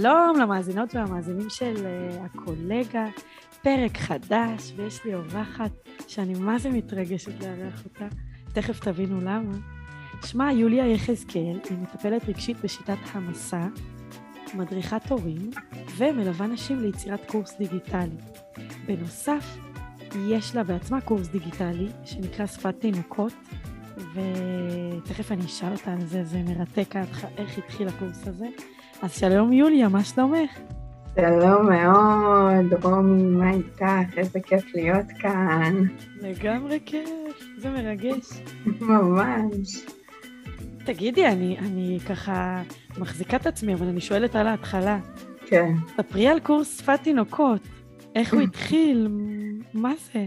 שלום למאזינות והמאזינים של uh, הקולגה, פרק חדש, ויש לי אורחת שאני מה זה מתרגשת לארח אותה, תכף תבינו למה. שמה יוליה יחזקאל, היא מטפלת רגשית בשיטת המסע, מדריכת הורים, ומלווה נשים ליצירת קורס דיגיטלי. בנוסף, יש לה בעצמה קורס דיגיטלי שנקרא שפת תינוקות, ותכף אני אשאל אותה על זה, זה מרתק איך התחיל הקורס הזה. אז שלום יוליה, מה שלומך? שלום מאוד, רומי, מה איתך? איזה כיף להיות כאן. לגמרי כיף, זה מרגש. ממש. תגידי, אני, אני ככה מחזיקה את עצמי, אבל אני שואלת על ההתחלה. כן. ספרי על קורס שפת תינוקות. איך הוא התחיל? מה זה?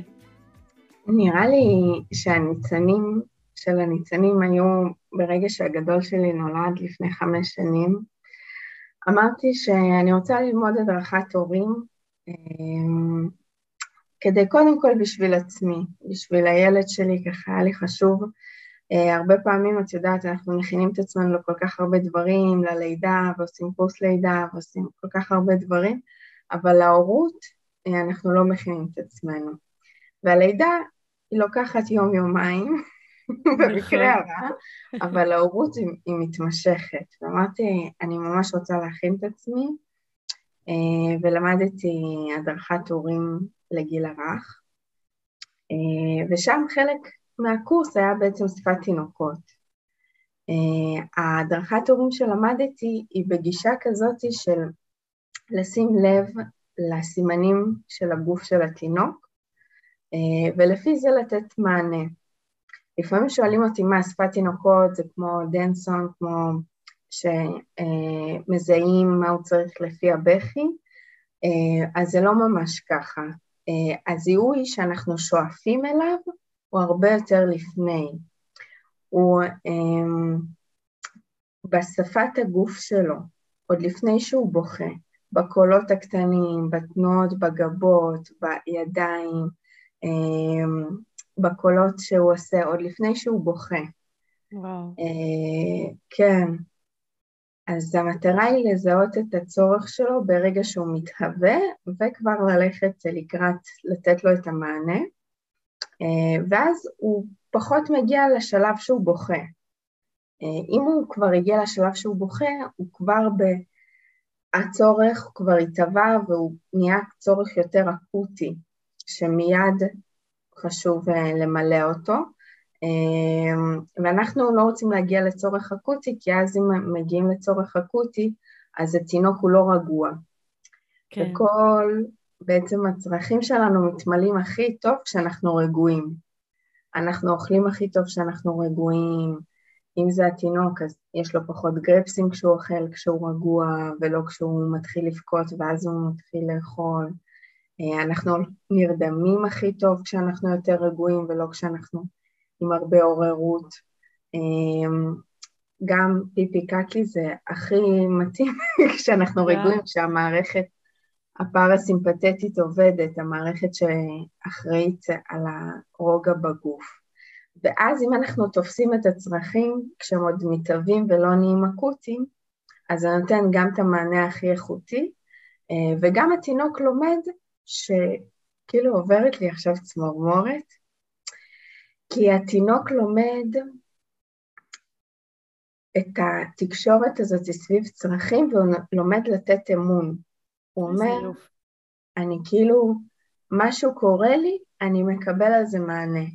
נראה לי שהניצנים של הניצנים היו ברגע שהגדול שלי נולד לפני חמש שנים. אמרתי שאני רוצה ללמוד הדרכת הורים אמ, כדי קודם כל בשביל עצמי, בשביל הילד שלי, ככה היה לי חשוב. אה, הרבה פעמים, את יודעת, אנחנו מכינים את עצמנו לכל כך הרבה דברים, ללידה, ועושים קורס לידה, ועושים כל כך הרבה דברים, אבל להורות, אה, אנחנו לא מכינים את עצמנו. והלידה היא לוקחת יום-יומיים, במקרה נכון. הרע, אבל ההורות היא, היא מתמשכת. ואמרתי, אני ממש רוצה להכין את עצמי, אה, ולמדתי הדרכת הורים לגיל הרך, אה, ושם חלק מהקורס היה בעצם שפת תינוקות. אה, ההדרכת הורים שלמדתי היא בגישה כזאת של לשים לב לסימנים של הגוף של התינוק, ולפי זה לתת מענה. לפעמים שואלים אותי מה שפת תינוקות זה כמו דנסון, כמו שמזהים מה הוא צריך לפי הבכי, אה, אז זה לא ממש ככה. אה, הזיהוי שאנחנו שואפים אליו הוא הרבה יותר לפני. הוא אה, בשפת הגוף שלו, עוד לפני שהוא בוכה, בקולות הקטנים, בתנועות בגבות, בידיים, בקולות שהוא עושה עוד לפני שהוא בוכה. וואו. אה, כן. אז המטרה היא לזהות את הצורך שלו ברגע שהוא מתהווה, וכבר ללכת לקראת, לתת לו את המענה, אה, ואז הוא פחות מגיע לשלב שהוא בוכה. אה, אם הוא כבר הגיע לשלב שהוא בוכה, הוא כבר ב... הצורך כבר התהווה והוא נהיה צורך יותר אקוטי, שמיד חשוב אה, למלא אותו. אה, ואנחנו לא רוצים להגיע לצורך אקוטי, כי אז אם מגיעים לצורך אקוטי, אז התינוק הוא לא רגוע. כן. וכל, בעצם הצרכים שלנו מתמלאים הכי טוב כשאנחנו רגועים. אנחנו אוכלים הכי טוב כשאנחנו רגועים, אם זה התינוק, אז יש לו פחות גרפסים כשהוא אוכל, כשהוא רגוע, ולא כשהוא מתחיל לבכות ואז הוא מתחיל לאכול. אה, אנחנו נרדמים הכי טוב כשאנחנו יותר רגועים ולא כשאנחנו עם הרבה עוררות. אה, גם פיפי קקי זה הכי מתאים כשאנחנו רגועים, כשהמערכת הפרסימפטית עובדת, המערכת שאחראית על הרוגע בגוף. ואז אם אנחנו תופסים את הצרכים כשהם עוד מתהווים ולא נהיים אקוטיים, אז זה נותן גם את המענה הכי איכותי, אה, וגם התינוק לומד שכאילו עוברת לי עכשיו צמרמורת, כי התינוק לומד את התקשורת הזאת סביב צרכים והוא לומד לתת אמון. הוא אומר, אני כאילו, משהו קורה לי, אני מקבל על זה מענה.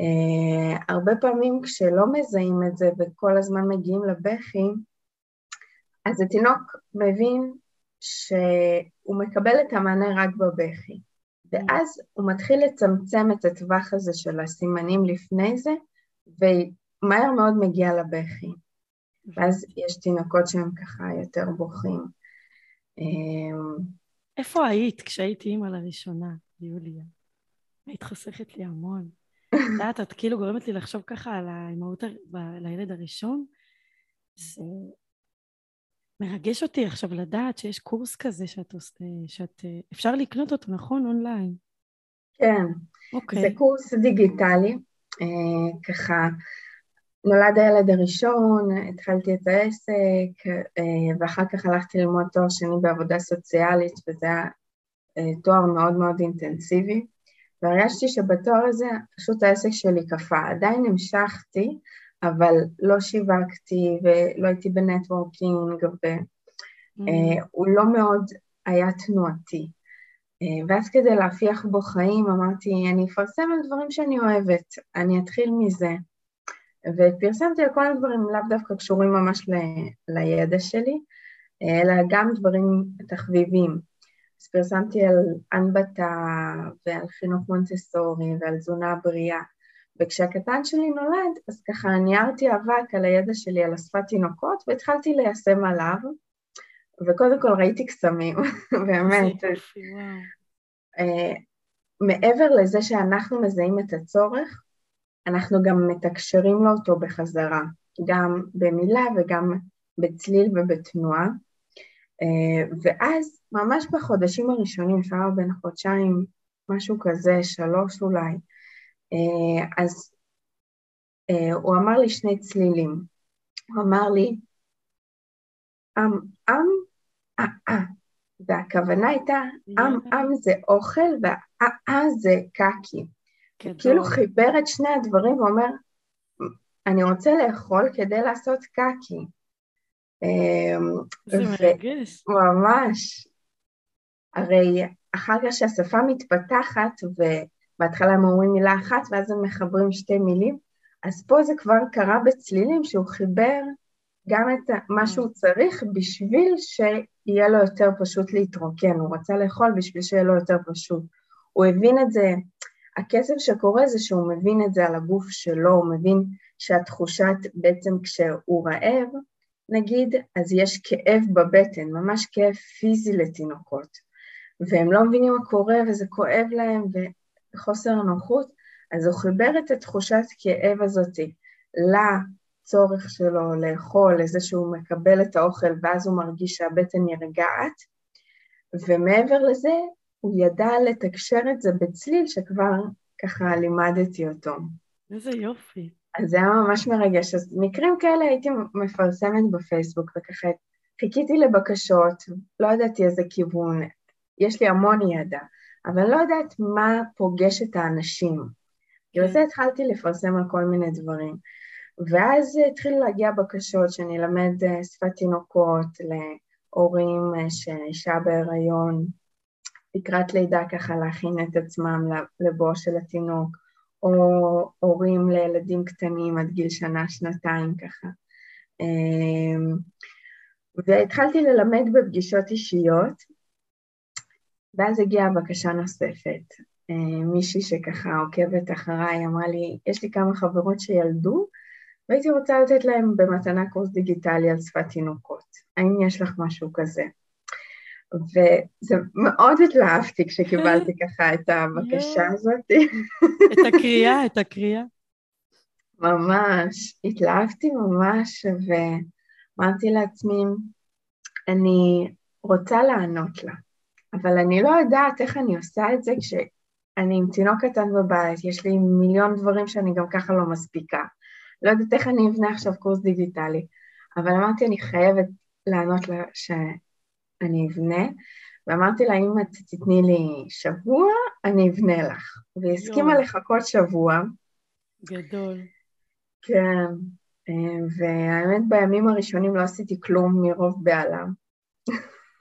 Uh, הרבה פעמים כשלא מזהים את זה וכל הזמן מגיעים לבכי, אז התינוק מבין שהוא מקבל את המענה רק בבכי, ואז הוא מתחיל לצמצם את הטווח הזה של הסימנים לפני זה, ומהר מאוד מגיע לבכי. ואז יש תינוקות שהם ככה יותר בוכים. אמ, איפה היית כשהייתי אימא לראשונה, יוליה? היית חוסכת לי המון. את יודעת, את כאילו גורמת לי לחשוב ככה על האימהות לילד הראשון. זה מרגש אותי עכשיו לדעת שיש קורס כזה שאת, שאת אפשר לקנות אותו, נכון? אונליין. כן. אוקיי. זה קורס דיגיטלי, אה, ככה, נולד הילד הראשון, התחלתי את העסק, אה, ואחר כך הלכתי ללמוד תואר שני בעבודה סוציאלית, וזה היה אה, תואר מאוד מאוד אינטנסיבי, והרגשתי שבתואר הזה פשוט העסק שלי קפא. עדיין המשכתי, אבל לא שיווקתי ולא הייתי בנטוורקינג, והוא mm. לא מאוד היה תנועתי. ואז כדי להפיח בו חיים אמרתי, אני אפרסם על דברים שאני אוהבת, אני אתחיל מזה. ופרסמתי על כל הדברים לאו דווקא קשורים ממש ל, לידע שלי, אלא גם דברים תחביבים. אז פרסמתי על אנבטה ועל חינוך מונטסורי ועל תזונה בריאה. וכשהקטן שלי נולד, אז ככה ניירתי אבק על הידע שלי על השפת תינוקות והתחלתי ליישם עליו, וקודם כל ראיתי קסמים, באמת. Uh, מעבר לזה שאנחנו מזהים את הצורך, אנחנו גם מתקשרים לו אותו בחזרה, גם במילה וגם בצליל ובתנועה. Uh, ואז ממש בחודשים הראשונים, אפשר בין חודשיים, משהו כזה, שלוש אולי, אז uh, הוא אמר לי שני צלילים. הוא אמר לי, עם, עם, אה, אה, והכוונה הייתה, עם, עם זה אוכל והאה אה זה קקי. כאילו חיבר את שני הדברים ואומר, אני רוצה לאכול כדי לעשות קקי. זה מרגש. ממש. הרי אחר כך שהשפה מתפתחת, ובהתחלה הם אומרים מילה אחת ואז הם מחברים שתי מילים, אז פה זה כבר קרה בצלילים שהוא חיבר גם את מה שהוא צריך בשביל שיהיה לו יותר פשוט להתרוקן, הוא רצה לאכול בשביל שיהיה לו יותר פשוט. הוא הבין את זה, הקסם שקורה זה שהוא מבין את זה על הגוף שלו, הוא מבין שהתחושת, בעצם כשהוא רעב, נגיד, אז יש כאב בבטן, ממש כאב פיזי לתינוקות, והם לא מבינים מה קורה וזה כואב להם וחוסר נוחות, אז הוא חיבר את התחושת כאב הזאתי לצורך שלו לאכול, לזה שהוא מקבל את האוכל ואז הוא מרגיש שהבטן נרגעת, ומעבר לזה הוא ידע לתקשר את זה בצליל שכבר ככה לימדתי אותו. איזה יופי. אז זה היה ממש מרגש. אז מקרים כאלה הייתי מפרסמת בפייסבוק, וככה חיכיתי לבקשות, לא ידעתי איזה כיוון, יש לי המון ידע, אבל לא יודעת מה פוגש את האנשים. בגלל זה התחלתי לפרסם על כל מיני דברים. ואז התחילו להגיע בקשות שאני אלמד אה, שפת תינוקות להורים אה, שאישה בהיריון, לקראת לידה ככה להכין את עצמם לבוא של התינוק, או הורים לילדים קטנים עד גיל שנה, שנתיים ככה. אמ, והתחלתי ללמד בפגישות אישיות, ואז הגיעה בקשה נוספת. אמ, מישהי שככה עוקבת אחריי אמרה לי, יש לי כמה חברות שילדו, והייתי רוצה לתת להם במתנה קורס דיגיטלי על שפת תינוקות. האם יש לך משהו כזה? וזה מאוד התלהבתי כשקיבלתי ככה את הבקשה הזאת. את הקריאה, את הקריאה. ממש, התלהבתי ממש, ואמרתי לעצמי, אני רוצה לענות לה, אבל אני לא יודעת איך אני עושה את זה כשאני עם תינוק קטן בבית, יש לי מיליון דברים שאני גם ככה לא מספיקה. לא יודעת איך אני אבנה עכשיו קורס דיגיטלי, אבל אמרתי, אני חייבת לענות לה ש... אני אבנה, ואמרתי לה, אם את תתני לי שבוע, אני אבנה לך. והיא הסכימה לחכות שבוע. גדול. כן, אה, והאמת בימים הראשונים לא עשיתי כלום מרוב בעלה.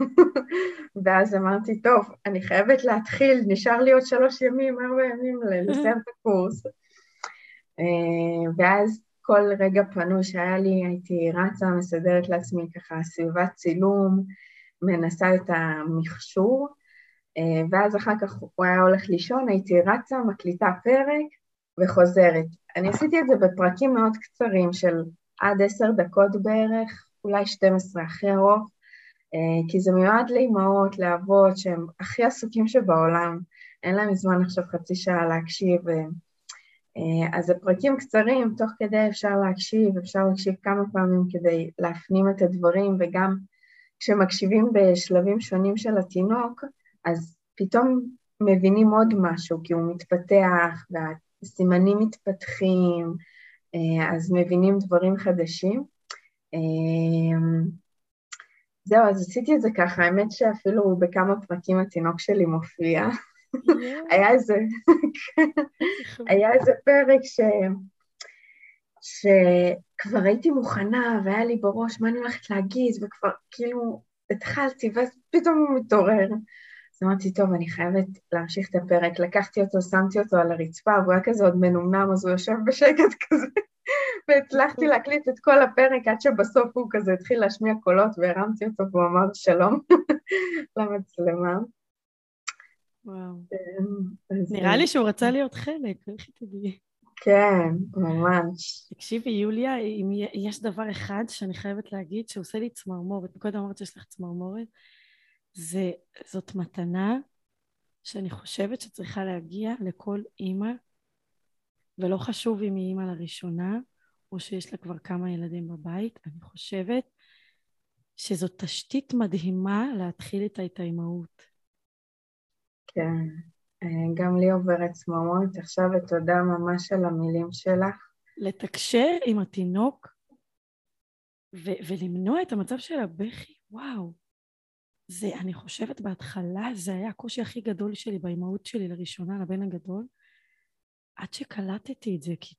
ואז אמרתי, טוב, אני חייבת להתחיל, נשאר לי עוד שלוש ימים, ארבע ימים לסיים את הקורס. אה, ואז כל רגע פנוי שהיה לי, הייתי רצה, מסדרת לעצמי ככה סביבת צילום, מנסה את המכשור, אה, ואז אחר כך הוא היה הולך לישון, הייתי רצה, מקליטה פרק וחוזרת. אני עשיתי את זה בפרקים מאוד קצרים של עד עשר דקות בערך, אולי 12 הכי ארוך, כי זה מיועד לאימהות, לאבות, שהם הכי עסוקים שבעולם, אין להם זמן עכשיו חצי שעה להקשיב. אה, אז זה פרקים קצרים, תוך כדי אפשר להקשיב, אפשר להקשיב כמה פעמים כדי להפנים את הדברים וגם כשמקשיבים בשלבים שונים של התינוק, אז פתאום מבינים עוד משהו, כי הוא מתפתח, והסימנים מתפתחים, אה, אז מבינים דברים חדשים. זהו, אז עשיתי את זה ככה, האמת שאפילו בכמה פרקים התינוק שלי מופיע. היה איזה, היה איזה פרק ש... שכבר הייתי מוכנה והיה לי בראש מה אני הולכת להגיד, וכבר כאילו התחלתי, ואז פתאום הוא מתעורר. אז אמרתי, טוב, אני חייבת להמשיך את הפרק. לקחתי אותו, שמתי אותו על הרצפה, והוא היה כזה עוד מנומנם, אז הוא יושב בשקט כזה, והצלחתי להקליט את כל הפרק עד שבסוף הוא כזה התחיל להשמיע קולות, והרמתי אותו והוא אמר שלום למצלמה. וואו. כן, נראה לי שהוא רצה להיות חלק, איך תדעי. כן, ממש. תקשיבי, יוליה, אם יש דבר אחד שאני חייבת להגיד שעושה לי צמרמורת, קודם אמרת שיש לך צמרמורת, זה, זאת מתנה שאני חושבת שצריכה להגיע לכל אימא, ולא חשוב אם היא אימא לראשונה, או שיש לה כבר כמה ילדים בבית, אני חושבת שזאת תשתית מדהימה להתחיל איתה את האימהות. כן, אה, גם לי עוברת צמרמורת עכשיו, ותודה ממש על המילים שלך. לתקשר עם התינוק ו- ולמנוע את המצב של הבכי, וואו. זה, אני חושבת בהתחלה, זה היה הקושי הכי גדול שלי באימהות שלי לראשונה, לבן הגדול, עד שקלטתי את זה, כי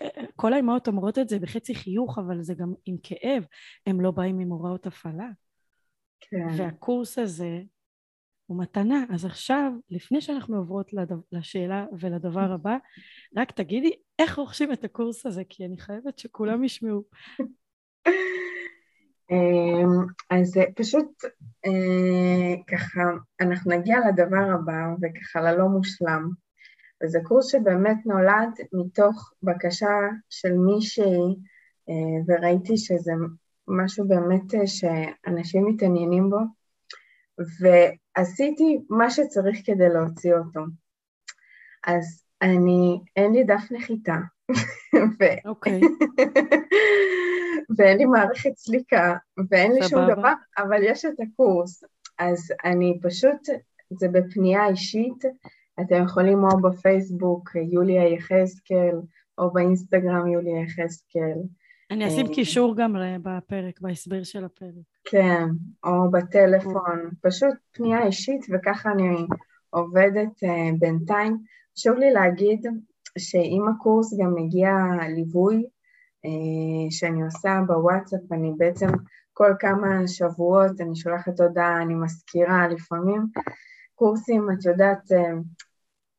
אה, אה, כל האימהות אומרות את זה בחצי חיוך, אבל זה גם עם כאב, הם לא באים עם הוראות הפעלה. כן. והקורס הזה הוא מתנה. אז עכשיו, לפני שאנחנו עוברות לדו, לשאלה ולדבר הבא, רק תגידי איך רוכשים את הקורס הזה, כי אני חייבת שכולם ישמעו. אמ, אז פשוט אה, ככה, אנחנו נגיע לדבר הבא וככה ללא מושלם. וזה קורס שבאמת נולד מתוך בקשה של מישהי, אה, וראיתי שזה משהו באמת אה, שאנשים מתעניינים בו, ועשיתי מה שצריך כדי להוציא אותו. אז אני, אין לי דף נחיתה. אוקיי. ואין לי מערכת סליקה, ואין לי שום דבר, אבל יש את הקורס. אז אני פשוט, זה בפנייה אישית, אתם יכולים או בפייסבוק יוליה יחזקאל, או באינסטגרם יוליה יחזקאל. אני אשים אה, קישור גם בפרק, בהסבר של הפרק. כן, או בטלפון, פשוט פנייה אישית, וככה אני עובדת uh, בינתיים. חשוב לי להגיד שעם הקורס גם מגיע ליווי שאני עושה בוואטסאפ, אני בעצם כל כמה שבועות אני שולחת הודעה, אני מזכירה לפעמים. קורסים, את יודעת, uh,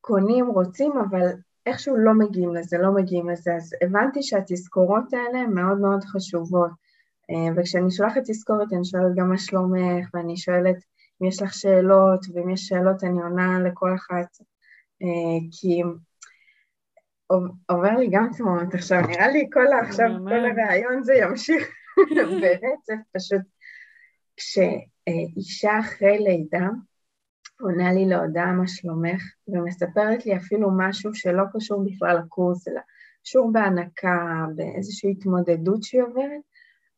קונים, רוצים, אבל איכשהו לא מגיעים לזה, לא מגיעים לזה, אז הבנתי שהתזכורות האלה מאוד מאוד חשובות. אה, וכשאני שולחת תזכורת אני שואלת גם מה שלומך, ואני שואלת אם יש לך שאלות, ואם יש שאלות אני עונה לכל אחת, אה, כי עובר לי גם תמונות עכשיו, נראה לי כל עכשיו, כל הרעיון זה ימשיך ברצף, פשוט. כשאישה אחרי לידה, עונה לי להודעה מה שלומך, ומספרת לי אפילו משהו שלא קשור בכלל לקורס, אלא קשור בהנקה, באיזושהי התמודדות שהיא עוברת,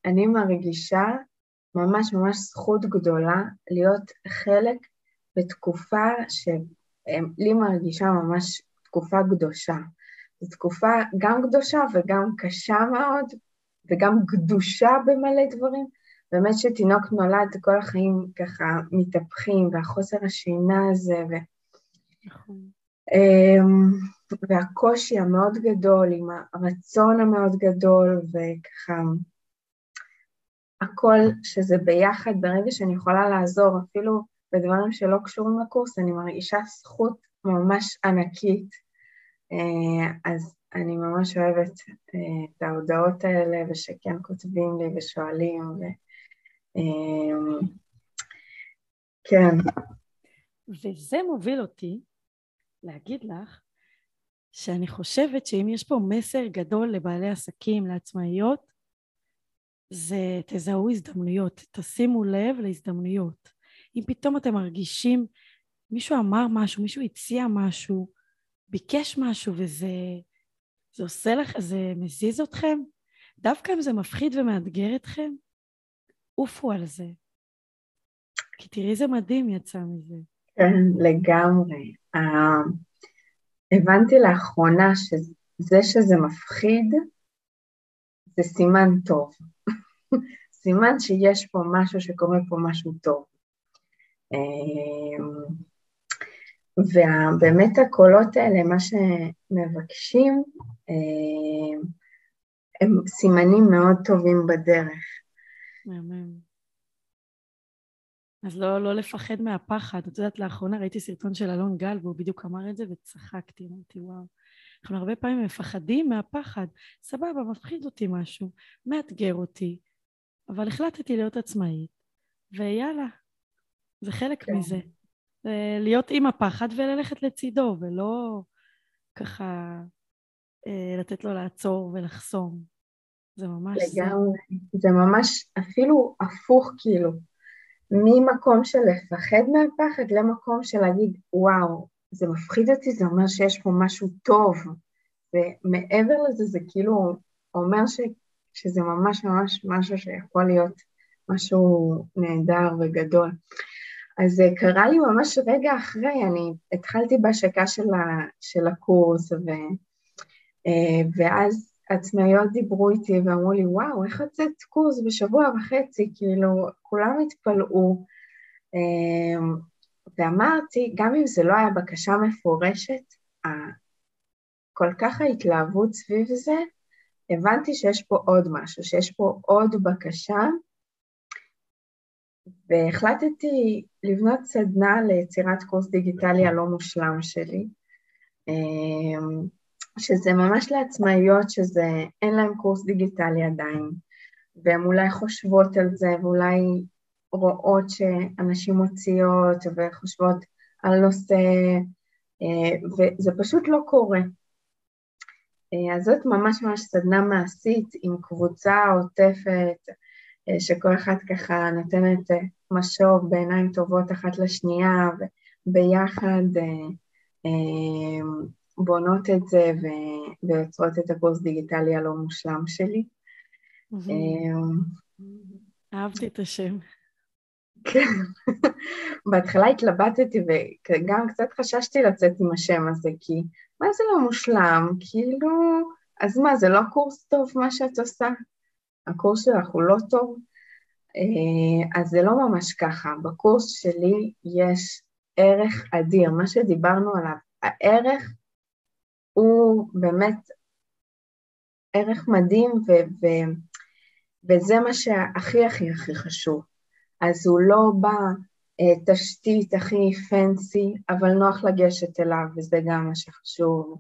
אני מרגישה ממש ממש זכות גדולה להיות חלק בתקופה שלי מרגישה ממש תקופה קדושה. זו תקופה גם קדושה וגם קשה מאוד, וגם קדושה במלא דברים, באמת שתינוק נולד, כל החיים ככה מתהפכים, והחוסר השינה הזה, ו... נכון. אמ, והקושי המאוד גדול, עם הרצון המאוד גדול, וככה הכל שזה ביחד, ברגע שאני יכולה לעזור, אפילו בדברים שלא קשורים לקורס, אני מרגישה זכות ממש ענקית. אה, אז אני ממש אוהבת אה, את ההודעות האלה, ושכן כותבים לי ושואלים, ו... אמ, כן. וזה מוביל אותי להגיד לך שאני חושבת שאם יש פה מסר גדול לבעלי עסקים, לעצמאיות, זה תזהו הזדמנויות, תשימו לב להזדמנויות. אם פתאום אתם מרגישים, מישהו אמר משהו, מישהו הציע משהו, ביקש משהו וזה זה עושה לך, זה מזיז אתכם, דווקא אם זה מפחיד ומאתגר אתכם, עופו על זה. כי תראי איזה מדהים יצא מזה. כן, לגמרי. Uh, הבנתי לאחרונה שזה שזה מפחיד, זה סימן טוב. סימן שיש פה משהו, שקורה פה משהו טוב. ובאמת הקולות האלה, מה שמבקשים, הם סימנים מאוד טובים בדרך. מהמם. אז לא, לא לפחד מהפחד. את יודעת, לאחרונה ראיתי סרטון של אלון גל והוא בדיוק אמר את זה וצחקתי, אמרתי וואו. אנחנו הרבה פעמים מפחדים מהפחד. סבבה, מפחיד אותי משהו, מאתגר אותי, אבל החלטתי להיות עצמאית, ויאללה, זה חלק כן. מזה. להיות עם הפחד וללכת לצידו, ולא ככה אה, לתת לו לעצור ולחסום. זה ממש... לגמרי. זה... זה ממש אפילו הפוך כאילו. ממקום של לפחד מהפחד למקום של להגיד, וואו, זה מפחיד אותי, זה אומר שיש פה משהו טוב. ומעבר לזה, זה כאילו אומר ש, שזה ממש ממש משהו שיכול להיות משהו נהדר וגדול. אז זה קרה לי ממש רגע אחרי, אני התחלתי בהשקה של, של הקורס, ו, אה, ואז עצמאיות דיברו איתי ואמרו לי, וואו, איך הוצאת קורס בשבוע וחצי? כאילו, כולם התפלאו. אמ, ואמרתי, גם אם זה לא היה בקשה מפורשת, כל כך ההתלהבות סביב זה, הבנתי שיש פה עוד משהו, שיש פה עוד בקשה, והחלטתי לבנות סדנה ליצירת קורס דיגיטלי הלא מושלם שלי. אמ, שזה ממש לעצמאיות שזה אין להן קורס דיגיטלי עדיין, והן אולי חושבות על זה ואולי רואות שאנשים מוציאות וחושבות על נושא, אה, וזה פשוט לא קורה. אה, אז זאת ממש ממש סדנה מעשית עם קבוצה עוטפת, שכל אחת ככה נותנת משוב בעיניים טובות אחת לשנייה, וביחד בונות את זה ויוצרות את הקורס דיגיטלי הלא מושלם שלי. אהבתי את השם. כן, בהתחלה התלבטתי וגם קצת חששתי לצאת עם השם הזה, כי מה זה לא מושלם? כאילו, אז מה, זה לא קורס טוב מה שאת עושה? הקורס שלך הוא לא טוב? אה, אז זה לא ממש ככה, בקורס שלי יש ערך אדיר, מה שדיברנו עליו, הערך הוא באמת ערך מדהים, ו- ו- וזה מה שהכי הכי הכי חשוב. אז הוא לא בא אה, הכי פנסי, אבל נוח לגשת אליו, וזה גם מה שחשוב.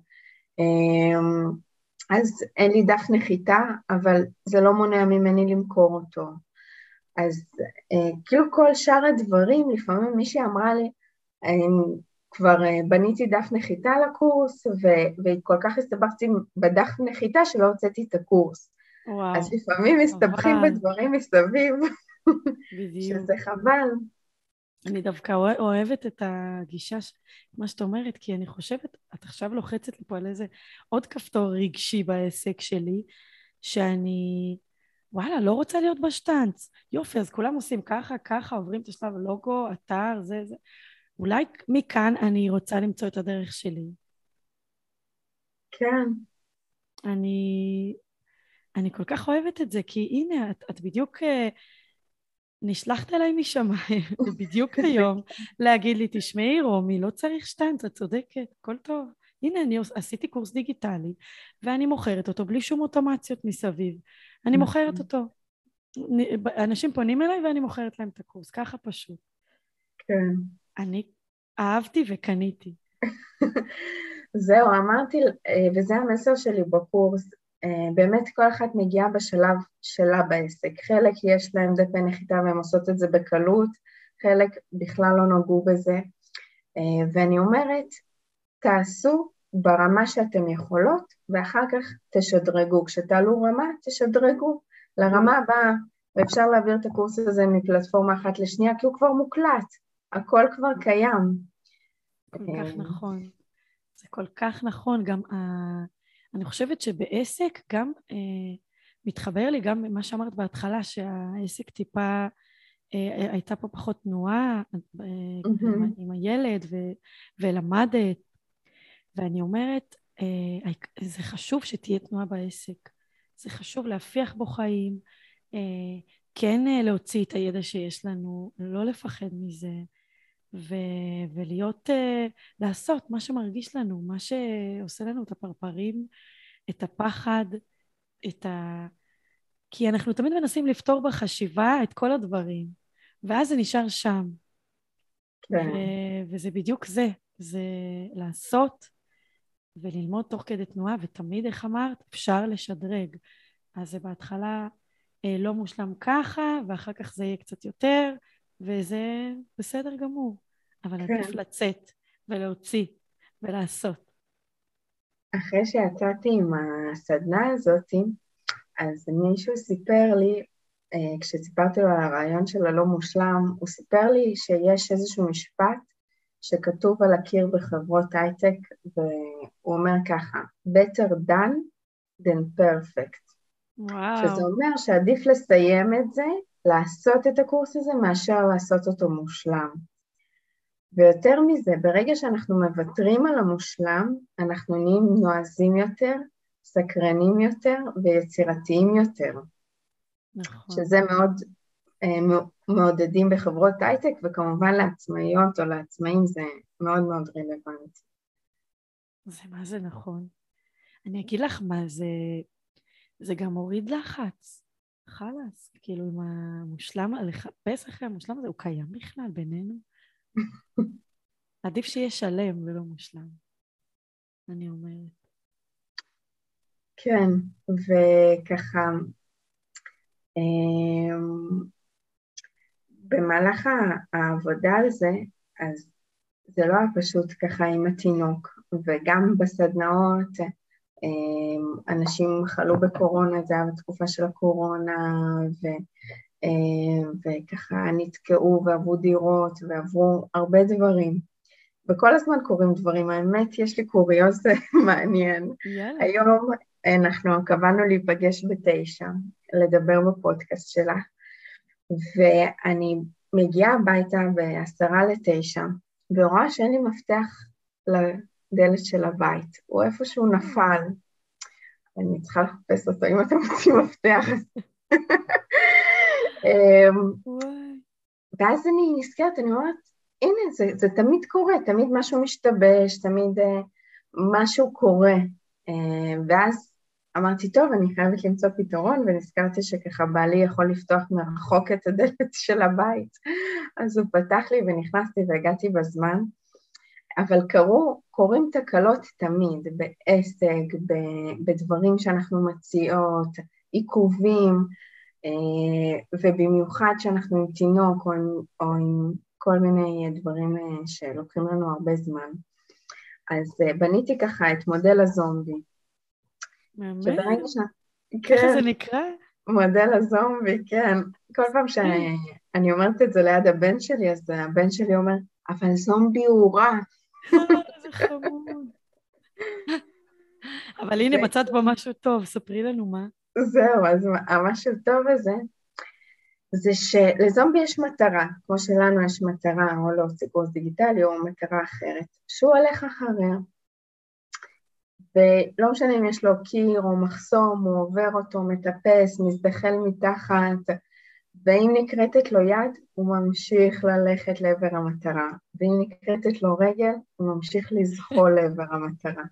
אז אין לי דף נחיתה, אבל זה לא מונע ממני למכור אותו. אז אה, כאילו כל שאר הדברים, לפעמים מישהי אמרה לי, אה, כבר אה, בניתי דף נחיתה לקורס, וכול כך הסתבכתי בדף נחיתה שלא הוצאתי את הקורס. וואו. אז לפעמים מסתבכים בדברים מסביב. שזה חבל. אני דווקא אוהבת את הגישה, מה שאת אומרת, כי אני חושבת, את עכשיו לוחצת לי פה על איזה עוד כפתור רגשי בעסק שלי, שאני, וואלה, לא רוצה להיות בשטאנץ. יופי, אז כולם עושים ככה, ככה, עוברים את השלב לוגו, אתר, זה, זה. אולי מכאן אני רוצה למצוא את הדרך שלי. כן. אני, אני כל כך אוהבת את זה, כי הנה, את, את בדיוק uh, נשלחת אליי משמיים, בדיוק היום, להגיד לי, תשמעי, רומי, לא צריך שטיין, את צודקת, הכל טוב. הנה, אני עשיתי קורס דיגיטלי, ואני מוכרת אותו בלי שום אוטומציות מסביב. אני מוכרת נכון. אותו. אנשים פונים אליי ואני מוכרת להם את הקורס, ככה פשוט. כן. אני אהבתי וקניתי. זהו, אמרתי, אה, וזה המסר שלי בקורס, באמת כל אחת מגיעה בשלב שלה בעסק. חלק יש להם דפי נחיתה והם עושות את זה בקלות, חלק בכלל לא נגעו בזה. אה, ואני אומרת, תעשו ברמה שאתם יכולות, ואחר כך תשדרגו. כשתעלו רמה, תשדרגו לרמה הבאה, ואפשר להעביר את הקורס הזה מפלטפורמה אחת לשנייה, כי הוא כבר מוקלט. הכל כבר קיים. כל כך אה, נכון. זה כל כך נכון. גם uh, אני חושבת שבעסק גם uh, מתחבר לי גם מה שאמרת בהתחלה, שהעסק טיפה, uh, הייתה פה פחות תנועה uh, mm-hmm. עם, עם הילד ו, ולמדת, ואני אומרת, uh, זה חשוב שתהיה תנועה בעסק. זה חשוב להפיח בו חיים, אה, כן אה, להוציא את הידע שיש לנו, לא לפחד מזה, ו- ולהיות, uh, לעשות מה שמרגיש לנו, מה שעושה לנו את הפרפרים, את הפחד, את ה... כי אנחנו תמיד מנסים לפתור בחשיבה את כל הדברים, ואז זה נשאר שם. כן. ו- וזה בדיוק זה, זה לעשות וללמוד תוך כדי תנועה, ותמיד, איך אמרת, אפשר לשדרג. אז זה בהתחלה אה, לא מושלם ככה, ואחר כך זה יהיה קצת יותר, וזה בסדר גמור. אבל כן. עדיף לצאת ולהוציא ולעשות. אחרי שיצאתי עם הסדנה הזאת, אז מישהו סיפר לי, אה, כשסיפרתי לו על הרעיון של הלא מושלם, הוא סיפר לי שיש איזשהו משפט שכתוב על הקיר בחברות הייטק, והוא אומר ככה, better done than perfect. וואו. שזה אומר שעדיף לסיים את זה, לעשות את הקורס הזה, מאשר לעשות אותו מושלם. ויותר מזה, ברגע שאנחנו מוותרים על המושלם, אנחנו נהיים נועזים יותר, סקרנים יותר ויצירתיים יותר. נכון. שזה מאוד אה, מעודדים בחברות הייטק, וכמובן לעצמאיות או לעצמאים זה מאוד מאוד רלוונטי. זה מה זה נכון. אני אגיד לך מה, זה, זה גם מוריד לחץ. חלאס, כאילו עם המושלם, לחפש אחרי המושלם הזה, הוא קיים בכלל בינינו? עדיף שיהיה שלם ולא מושלם, אני אומרת. כן, וככה, אמ, במהלך העבודה על זה, אז זה לא היה פשוט ככה עם התינוק, וגם בסדנאות אמ, אנשים חלו בקורונה, זה היה בתקופה של הקורונה, ו... אה, וככה נתקעו ועברו דירות ועברו הרבה דברים. וכל הזמן קורים דברים, האמת, יש לי קוריוז מעניין. יאללה. היום אנחנו קבענו להיפגש בתשע, לדבר בפודקאסט שלה, ואני מגיעה הביתה בעשרה לתשע, ורואה שאין לי מפתח לדלת של הבית, הוא איפשהו נפל. אני צריכה לחפש אותו, אם אתם רוצים מפתח. אמ, ואז אני נזכרת, אני אומרת, הנה, זה, זה תמיד קורה, תמיד משהו משתבש, תמיד uh, משהו קורה. Uh, ואז אמרתי, טוב, אני חייבת למצוא פתרון, ונזכרתי שככה בעלי יכול לפתוח מרחוק את הדלת של הבית. אז הוא פתח לי ונכנסתי והגעתי בזמן. אבל קרו, קורים תקלות תמיד, בעסק, בדברים שאנחנו מציעות, עיכובים, ובמיוחד שאנחנו עם תינוק או עם, או עם כל מיני דברים אה, שלוקחים לנו הרבה זמן. אז אה, בניתי ככה את מודל הזומבי. באמת? ש... ככה כן, זה נקרא? מודל הזומבי, כן. כל פעם שאני אומרת את זה ליד הבן שלי, אז הבן שלי אומר, אבל זומבי הוא רע. איזה חמוד. אבל הנה, מצאת בו משהו טוב, ספרי לנו מה. זהו, אז המשהו טוב הזה, זה שלזומבי יש מטרה, כמו שלנו יש מטרה, או להוציא קורס דיגיטלי או מטרה אחרת, שהוא הולך אחריה. ולא משנה אם יש לו קיר או מחסום, הוא עובר אותו, מטפס, מזדחל מתחת, ואם נקרטת לו יד, הוא ממשיך ללכת לעבר המטרה, ואם נקרטת לו רגל, הוא ממשיך לזחול לעבר המטרה.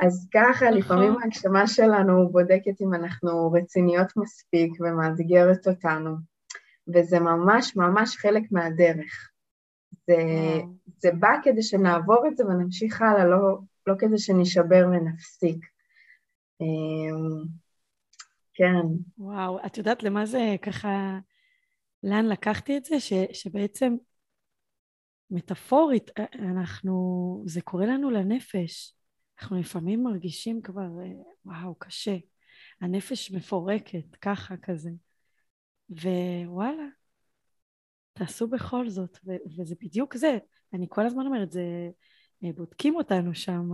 אז ככה, לפעמים נכון. ההגשמה שלנו בודקת אם אנחנו רציניות מספיק ומאתגרת אותנו, וזה ממש ממש חלק מהדרך. זה, זה בא כדי שנעבור את זה ונמשיך הלאה, לא, לא כדי שנשבר ונפסיק. אמ, כן. וואו, את יודעת למה זה ככה, לאן לקחתי את זה? ש, שבעצם מטאפורית, אה, אנחנו, זה קורה לנו לנפש. אנחנו לפעמים מרגישים כבר, אה, וואו, קשה. הנפש מפורקת, ככה כזה. ווואלה, תעשו בכל זאת, ו- וזה בדיוק זה. אני כל הזמן אומרת, זה, אה, בודקים אותנו שם,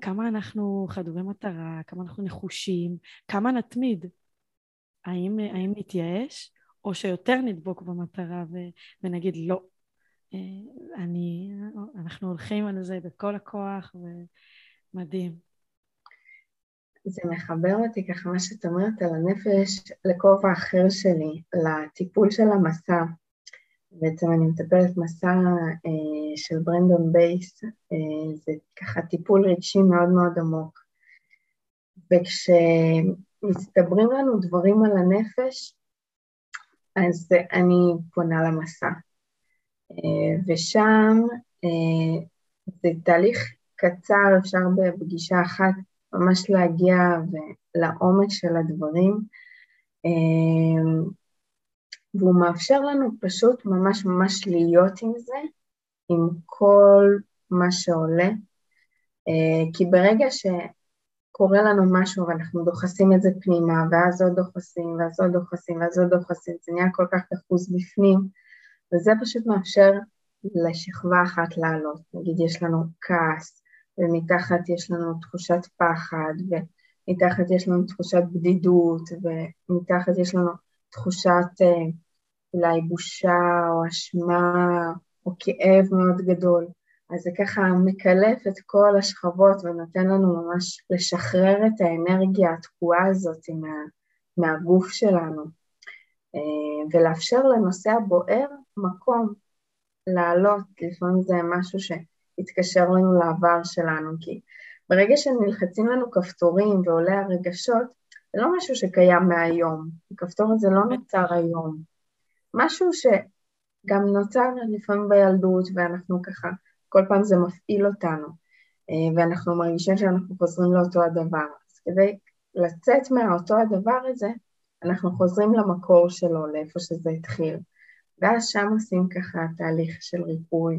כמה אנחנו חדורי מטרה, כמה אנחנו נחושים, כמה נתמיד. האם, האם נתייאש, או שיותר נדבוק במטרה ו, ונגיד לא, אה, אני, אנחנו הולכים על זה בכל הכוח ומדהים. זה מחבר אותי ככה, מה שאת אומרת על הנפש, לכובע אחר שלי, לטיפול של המסע. בעצם אני מטפלת מסע אה, של ברנדון בייס, אה, זה ככה טיפול רגשי מאוד מאוד עמוק. וכשמצטברים לנו דברים על הנפש, אז אני פונה למסע. אה, ושם אה, זה תהליך קצר, אפשר בפגישה אחת ממש להגיע לעומק של הדברים, אה, והוא מאפשר לנו פשוט ממש ממש להיות עם זה, עם כל מה שעולה, כי ברגע שקורה לנו משהו ואנחנו דוחסים את זה פנימה, ואז עוד דוחסים, ואז עוד דוחסים, ואז עוד דוחסים, זה נהיה כל כך דחוס בפנים, וזה פשוט מאפשר לשכבה אחת לעלות. נגיד יש לנו כעס, ומתחת יש לנו תחושת פחד, ומתחת יש לנו תחושת בדידות, ומתחת יש לנו תחושת אה, אולי בושה או אשמה או כאב מאוד גדול. אז זה ככה מקלף את כל השכבות ונותן לנו ממש לשחרר את האנרגיה התקועה הזאת מה, מהגוף שלנו, ולאפשר לנושא הבוער מקום לעלות, לפעמים זה משהו שהתקשר לנו לעבר שלנו, כי ברגע שנלחצים לנו כפתורים ועולה הרגשות, זה לא משהו שקיים מהיום, הכפתור הזה לא נוצר היום, משהו שגם נוצר לפעמים בילדות ואנחנו ככה, כל פעם זה מפעיל אותנו, אה, ואנחנו מרגישים שאנחנו חוזרים לאותו הדבר. אז כדי לצאת מאותו הדבר הזה, אנחנו חוזרים למקור שלו, לאיפה שזה התחיל. ואז שם עושים ככה תהליך של ריפוי,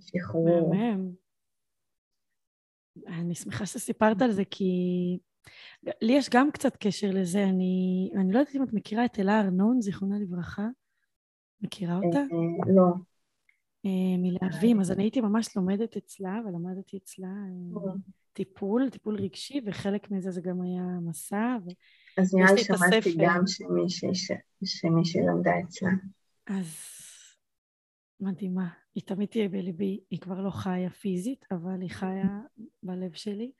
שחרור. מהמם. אני שמחה שסיפרת על זה, כי לי יש גם קצת קשר לזה. אני, אני לא יודעת אם את מכירה את אלה ארנון, זיכרונה לברכה. מכירה אותה? אה, לא. אה, מלהבים, אז אני הייתי ממש לומדת אצלה, ולמדתי אצלה אה, טיפול, טיפול רגשי, וחלק מזה זה גם היה מסע. אז נראה לי שמעתי גם שמישהי למדה אצלה. אז מדהימה. היא תמיד תהיה בליבי, היא כבר לא חיה פיזית, אבל היא חיה בלב שלי.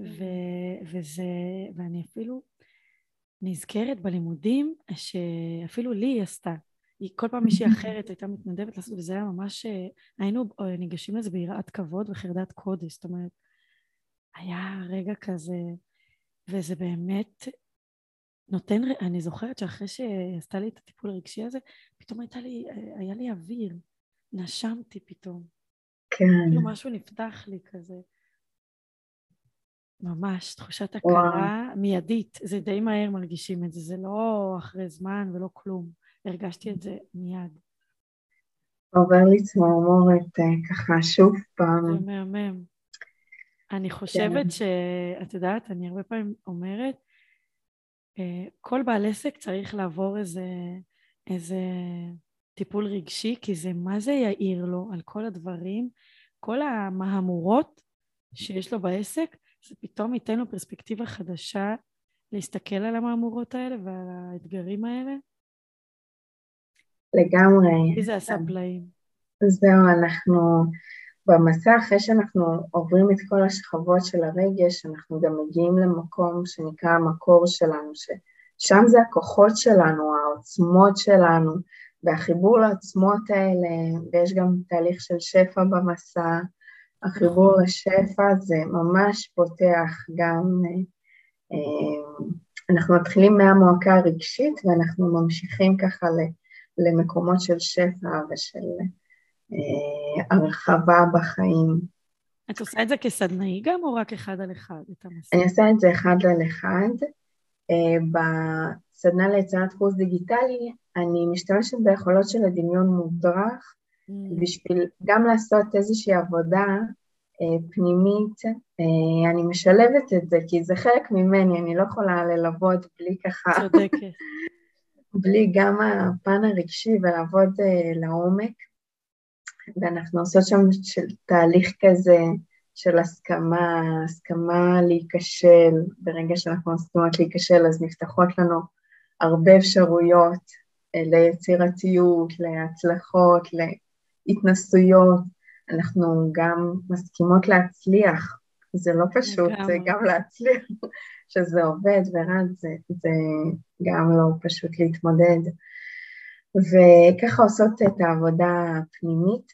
ו- וזה, ואני אפילו נזכרת בלימודים שאפילו לי היא עשתה. היא כל פעם מישהי אחרת הייתה מתנדבת לעשות, וזה היה ממש, היינו ניגשים לזה ביראת כבוד וחרדת קודש, זאת אומרת, היה רגע כזה, וזה באמת נותן, אני זוכרת שאחרי שעשתה לי את הטיפול הרגשי הזה, פתאום הייתה לי, היה לי אוויר, נשמתי פתאום. כן. כאילו משהו נפתח לי כזה. ממש, תחושת הכרה מיידית. זה די מהר מרגישים את זה, זה לא אחרי זמן ולא כלום. הרגשתי את זה מיד. עובר לי צמרמורת אה, ככה שוב פעם. זה מהמם. אני חושבת כן. שאת יודעת, אני הרבה פעמים אומרת, אה, כל בעל עסק צריך לעבור איזה, איזה טיפול רגשי, כי זה מה זה יעיר לו על כל הדברים, כל המהמורות שיש לו בעסק, זה פתאום ייתן לו פרספקטיבה חדשה להסתכל על המהמורות האלה ועל האתגרים האלה. לגמרי. כי זה עשה פלאים. זהו, אנחנו במסע, אחרי שאנחנו עוברים את כל השכבות של הרגש, אנחנו גם מגיעים למקום שנקרא המקור שלנו, ששם זה הכוחות שלנו, העוצמות שלנו, והחיבור לעוצמות האלה, ויש גם תהליך של שפע במסע, החיבור לשפע זה ממש פותח גם, אה, אנחנו מתחילים מהמועקה הרגשית ואנחנו ממשיכים ככה למקומות של שפע ושל הרחבה בחיים. את עושה את זה כסדנאי גם או רק אחד על אחד? אני עושה את זה אחד על אחד. אה, בסדנה ליצירת קורס דיגיטלי אני משתמשת ביכולות של הדמיון מודרך mm. בשביל גם לעשות איזושהי עבודה אה, פנימית, אני משלבת את זה כי זה חלק ממני, אני לא יכולה ללוות בלי ככה... צודקת. בלי גם הפן הרגשי ולעבוד לעומק. ואנחנו עושות שם של תהליך כזה של הסכמה, הסכמה להיכשל, ברגע שאנחנו מסכימות להיכשל אז נפתחות לנו הרבה אפשרויות אה, ליצירתיות, להצלחות, להתנסויות, אנחנו גם מסכימות להצליח, זה לא פשוט, זה גם להצליח שזה עובד ורק זה, זה גם לא פשוט להתמודד. וככה עושות את העבודה הפנימית.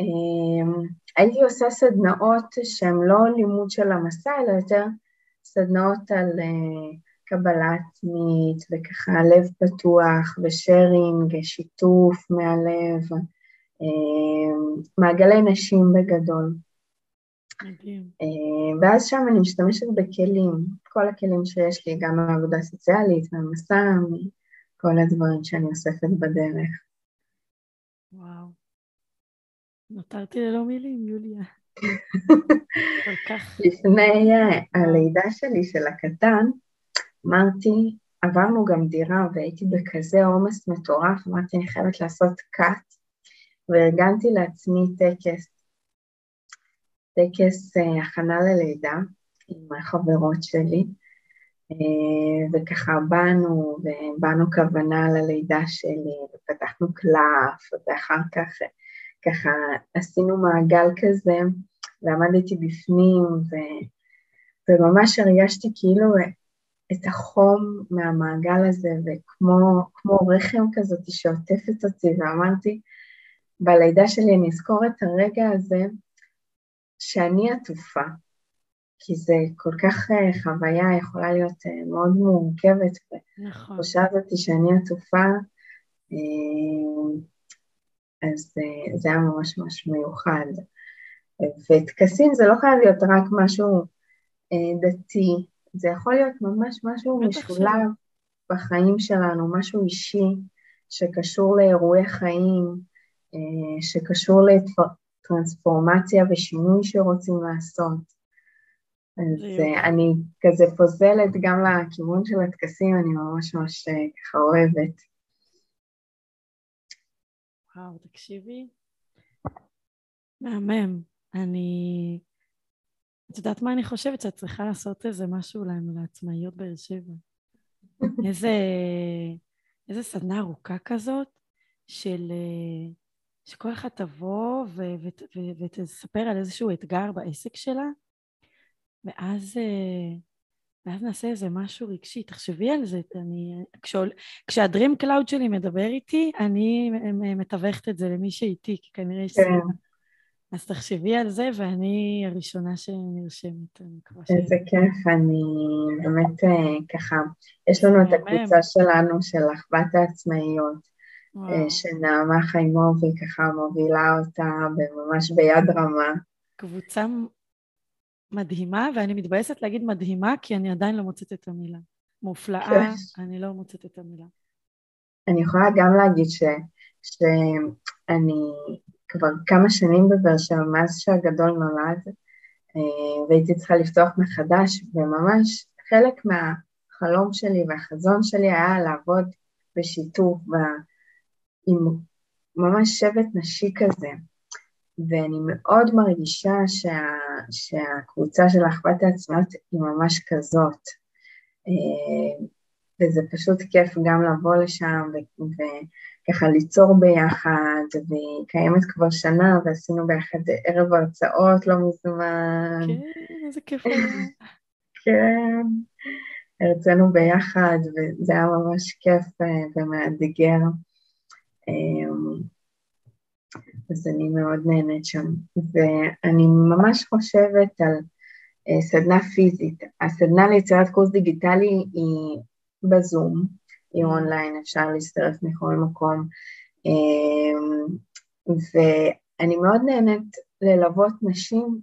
אמ, הייתי עושה סדנאות שהן לא לימוד של המסע, אלא יותר סדנאות על אה, קבלה עצמית וככה לב פתוח ושארינג, שיתוף מהלב, אמ, מעגלי נשים בגדול. אמ, ואז שם אני משתמשת בכלים, כל הכלים שיש לי, גם מהעבודה סוציאלית, מהמסע, כל הדברים שאני אוספת בדרך. וואו. נותרתי ללא מילים, יוליה. כל כך... לפני אה, הלידה שלי, של הקטן, אמרתי, עברנו גם דירה והייתי בכזה עומס מטורף, אמרתי, אני חייבת לעשות קאט, וארגנתי לעצמי טקס, טקס uh, הכנה ללידה עם החברות שלי, וככה באנו, ובאנו כוונה ללידה שלי, ופתחנו קלף, ואחר כך ככה עשינו מעגל כזה, ועמדתי בפנים, ו... וממש הרגשתי כאילו את החום מהמעגל הזה, וכמו רחם כזאת שעוטפת אותי, ואמרתי, בלידה שלי אני אזכור את הרגע הזה שאני עטופה, כי זה כל כך אה, חוויה יכולה להיות אה, מאוד מורכבת, נכון. התחושה הזאת שאני עטופה, אה, אז זה היה ממש ממש מיוחד. וטקסים זה לא חייב להיות רק משהו דתי, זה יכול להיות ממש משהו משולב בחיים שלנו, משהו אישי שקשור לאירועי חיים, שקשור לטרנספורמציה ושינוי שרוצים לעשות. אז אה, אני כזה פוזלת גם לכיוון של הטקסים, אני ממש ממש אה, ככה אוהבת. וואו, תקשיבי. מהמם. אני... את יודעת מה אני חושבת? שאת צריכה לעשות איזה משהו לנו, לעצמאיות באר שבע. איזה, איזה סדנה ארוכה כזאת של... שכל אחד תבוא ו- ו- ו- ותספר על איזשהו אתגר בעסק שלה, ואז, אה, ואז נעשה איזה משהו רגשי. תחשבי על זה, אני... כשעול, כשה dream cloud שלי מדבר איתי, אני מתווכת את זה למי שאיתי, כי כנראה ש... כן. אז תחשבי על זה, ואני הראשונה שנרשמת. איזה כיף, אני באמת אה, ככה, יש לנו את הקבוצה שלנו של אחוות העצמאיות. אה, שנעמה חיימובי ככה מובילה אותה ממש ביד רמה. קבוצה מדהימה, ואני מתבאסת להגיד מדהימה, כי אני עדיין לא מוצאת את המילה. מופלאה, כן. אני לא מוצאת את המילה. אני יכולה גם להגיד ש, שאני כבר כמה שנים בבאר שבע, מאז שהגדול נולד, אה, והייתי צריכה לפתוח מחדש, וממש חלק מהחלום שלי והחזון שלי היה לעבוד בשיתוף, עם ממש שבט נשי כזה, ואני מאוד מרגישה שה, שהקבוצה של אחוות העצמאות היא ממש כזאת. אה, וזה פשוט כיף גם לבוא לשם ו- וככה ליצור ביחד, והיא קיימת כבר שנה ועשינו ביחד ערב הרצאות לא מזמן. כן, איזה כיף. כן, הרצינו ביחד וזה היה ממש כיף אה, ומאתגר. אז אני מאוד נהנית שם. ואני ממש חושבת על אה, סדנה פיזית. הסדנה ליצירת קורס דיגיטלי היא בזום, היא אונליין, אפשר להצטרף מכל מקום. אמ, ואני מאוד נהנית ללוות נשים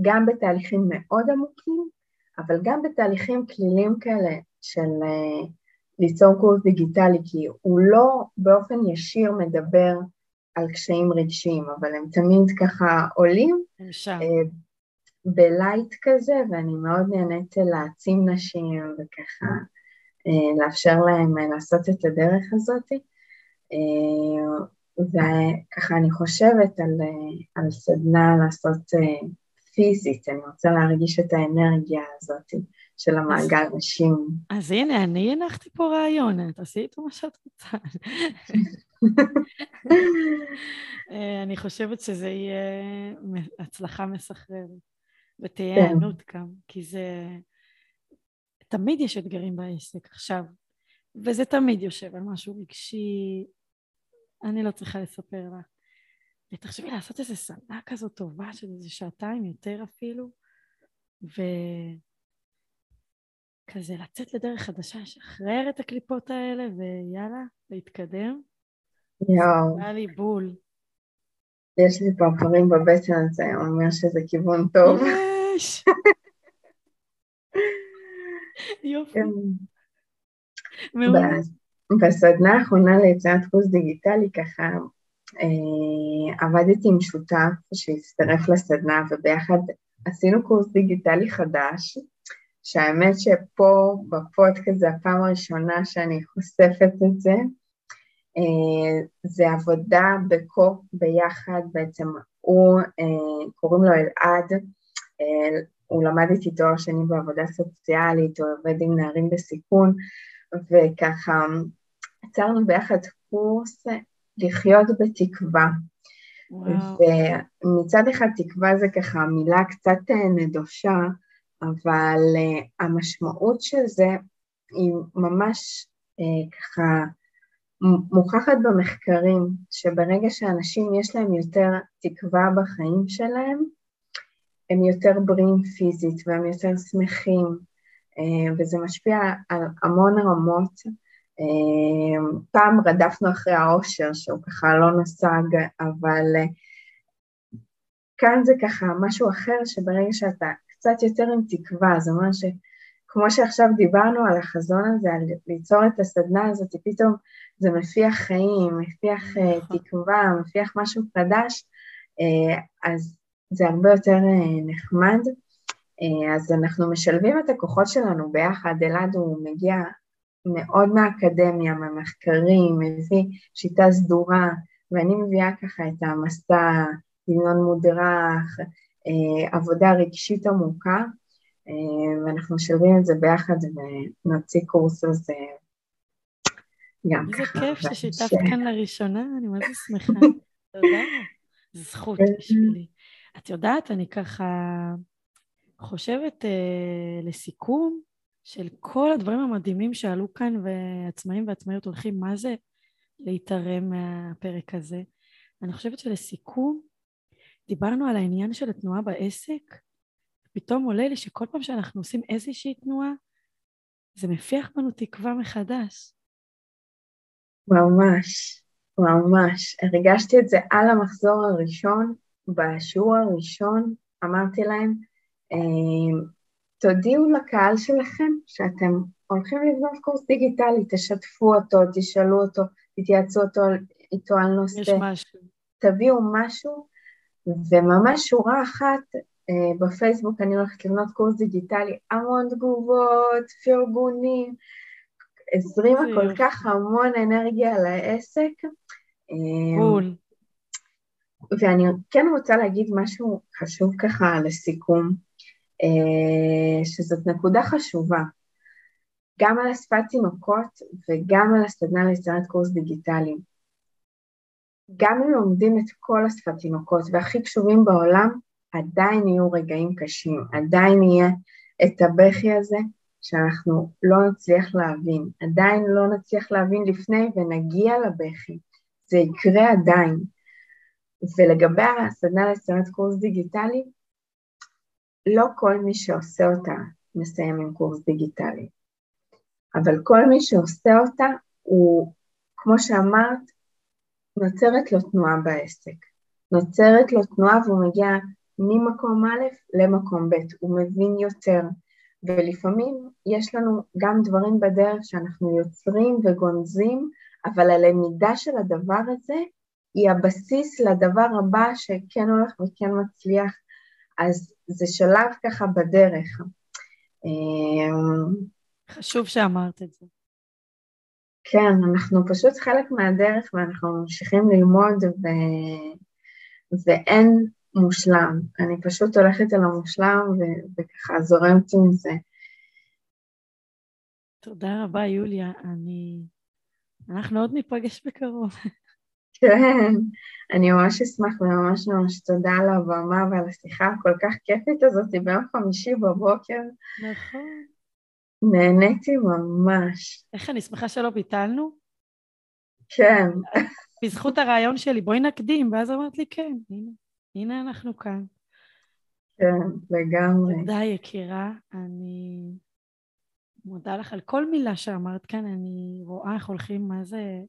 גם בתהליכים מאוד עמוקים, אבל גם בתהליכים כלילים כאלה של אה, ליצור קורס דיגיטלי, כי הוא לא באופן ישיר מדבר על קשיים רגשיים, אבל הם תמיד ככה עולים אה, בלייט כזה, ואני מאוד נהנית להעצים נשים וככה אה, לאפשר להם אה, לעשות את הדרך הזאת. וככה אני חושבת על, על סדנה לעשות פיזית, אני רוצה להרגיש את האנרגיה הזאת. של המעגל נשים. אז הנה, אני הנחתי פה רעיון, תעשי איתו מה שאת רוצה. אה, אני חושבת שזה יהיה הצלחה מסחררת. ותהיה היענות כן. גם, כי זה... תמיד יש אתגרים בעסק עכשיו, וזה תמיד יושב על משהו רגשי, אני לא צריכה לספר לך. ותחשבי לעשות איזה סדנה כזאת טובה של איזה שעתיים יותר אפילו, וכזה לצאת לדרך חדשה, לשחרר את הקליפות האלה ויאללה, להתקדם. יואו. היה לי בול. יש לי פרפרים בבטן, הזה, אומר שזה כיוון טוב. יש! יופי. כן. בסדנה האחרונה ליצירת קורס דיגיטלי ככה אה, עבדתי עם שותף שהצטרף לסדנה וביחד עשינו קורס דיגיטלי חדש, שהאמת שפה בפודקאסט זה הפעם הראשונה שאני חושפת את זה. אה, זה עבודה בקו ביחד, בעצם הוא, אה, קוראים לו אלעד, הוא למד איתי תואר שני בעבודה סוציאלית, הוא עובד עם נערים בסיכון, וככה יצרנו ביחד קורס לחיות בתקווה. וואו. ומצד אחד תקווה זה ככה מילה קצת אה, נדושה, אבל uh, המשמעות של זה היא ממש uh, ככה מוכחת במחקרים, שברגע שאנשים יש להם יותר תקווה בחיים שלהם, הם יותר בריאים פיזית והם יותר שמחים, uh, וזה משפיע על המון רמות. אמ, פעם רדפנו אחרי העושר שהוא ככה לא נוסג, אבל אה, כאן זה ככה משהו אחר שברגע שאתה קצת יותר עם תקווה, זאת אומרת שכמו שעכשיו דיברנו על החזון הזה, על ליצור את הסדנה הזאת, פתאום זה מפיח חיים, מפיח אה, נכון. תקווה, מפיח משהו חדש, אה, אז זה הרבה יותר נחמד. אז אנחנו משלבים את הכוחות שלנו ביחד, אלעד הוא מגיע מאוד מהאקדמיה, מהמחקרים, מביא שיטה סדורה, ואני מביאה ככה את המסע, דמיון מודרך, אה, עבודה רגשית עמוקה, אה, ואנחנו משלבים את זה ביחד ונוציא קורס הזה גם ככה. איזה כיף ששיתפת כאן לראשונה, אני מאוד שמחה. תודה. זו זכות כן. בשבילי. את יודעת, אני ככה חושבת אה, לסיכום, של כל הדברים המדהימים שעלו כאן, ועצמאים ועצמאיות הולכים, מה זה להתערם מהפרק הזה? אני חושבת שלסיכום, דיברנו על העניין של התנועה בעסק, פתאום עולה לי שכל פעם שאנחנו עושים איזושהי תנועה, זה מפיח בנו תקווה מחדש. ממש, ממש. הרגשתי את זה על המחזור הראשון, בשיעור הראשון, אמרתי להם, אה, תודיעו לקהל שלכם שאתם הולכים לבנות קורס דיגיטלי, תשתפו אותו, תשאלו אותו, תתייעצו אותו, איתו על נושא. יש משהו. תביאו משהו, וממש שורה אחת בפייסבוק, אני הולכת לבנות קורס דיגיטלי, המון תגובות, פרגונים, הזרימה כל כך המון אנרגיה לעסק. בול. ואני כן רוצה להגיד משהו חשוב ככה לסיכום. אה, שזאת נקודה חשובה, גם על השפת תינוקות וגם על הסדנה ליצירת קורס דיגיטלי. גם אם לומדים את כל השפת תינוקות והכי קשובים בעולם, עדיין יהיו רגעים קשים, עדיין יהיה את הבכי הזה שאנחנו לא נצליח להבין, עדיין לא נצליח להבין לפני ונגיע לבכי, זה יקרה עדיין. ולגבי הסדנה ליצירת קורס דיגיטלי, לא כל מי שעושה אותה מסיים עם קורס דיגיטלי, אבל כל מי שעושה אותה הוא, כמו שאמרת, נוצרת לו תנועה בעסק. נוצרת לו תנועה והוא מגיע ממקום א' למקום ב', הוא מבין יותר, ולפעמים יש לנו גם דברים בדרך שאנחנו יוצרים וגונזים, אבל הלמידה של הדבר הזה היא הבסיס לדבר הבא שכן הולך וכן מצליח אז זה שלב ככה בדרך. אמ, חשוב שאמרת את זה. כן, אנחנו פשוט חלק מהדרך ואנחנו ממשיכים ללמוד ו... ואין מושלם. אני פשוט הולכת על המושלם ו... וככה זורמת עם זה. תודה רבה, יוליה. אני... אנחנו עוד ניפגש בקרוב. כן, אני ממש אשמח וממש ממש תודה על הבמה ועל השיחה הכל כך כיפית הזאת ביום חמישי בבוקר. נכון. נהניתי ממש. איך אני שמחה שלא ביטלנו. כן. בזכות הרעיון שלי, בואי נקדים, ואז אמרת לי, כן, הנה, הנה אנחנו כאן. כן, לגמרי. תודה, יקירה. אני מודה לך על כל מילה שאמרת כאן, אני רואה איך הולכים, מה זה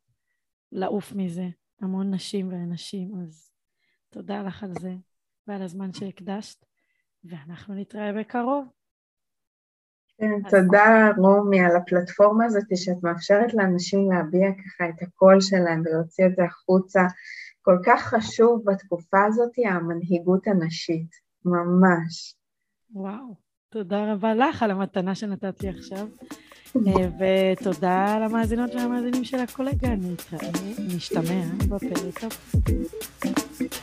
לעוף מזה. המון נשים ואנשים, אז תודה לך על זה ועל הזמן שהקדשת, ואנחנו נתראה בקרוב. כן, תודה רומי על הפלטפורמה הזאת שאת מאפשרת לאנשים להביע ככה את הקול שלהם ולהוציא את זה החוצה. כל כך חשוב בתקופה הזאת המנהיגות הנשית, ממש. וואו, תודה רבה לך על המתנה שנתת לי עכשיו, אה, ותודה למאזינות והמאזינים של הקולגה, נשתמע בפרק הבא.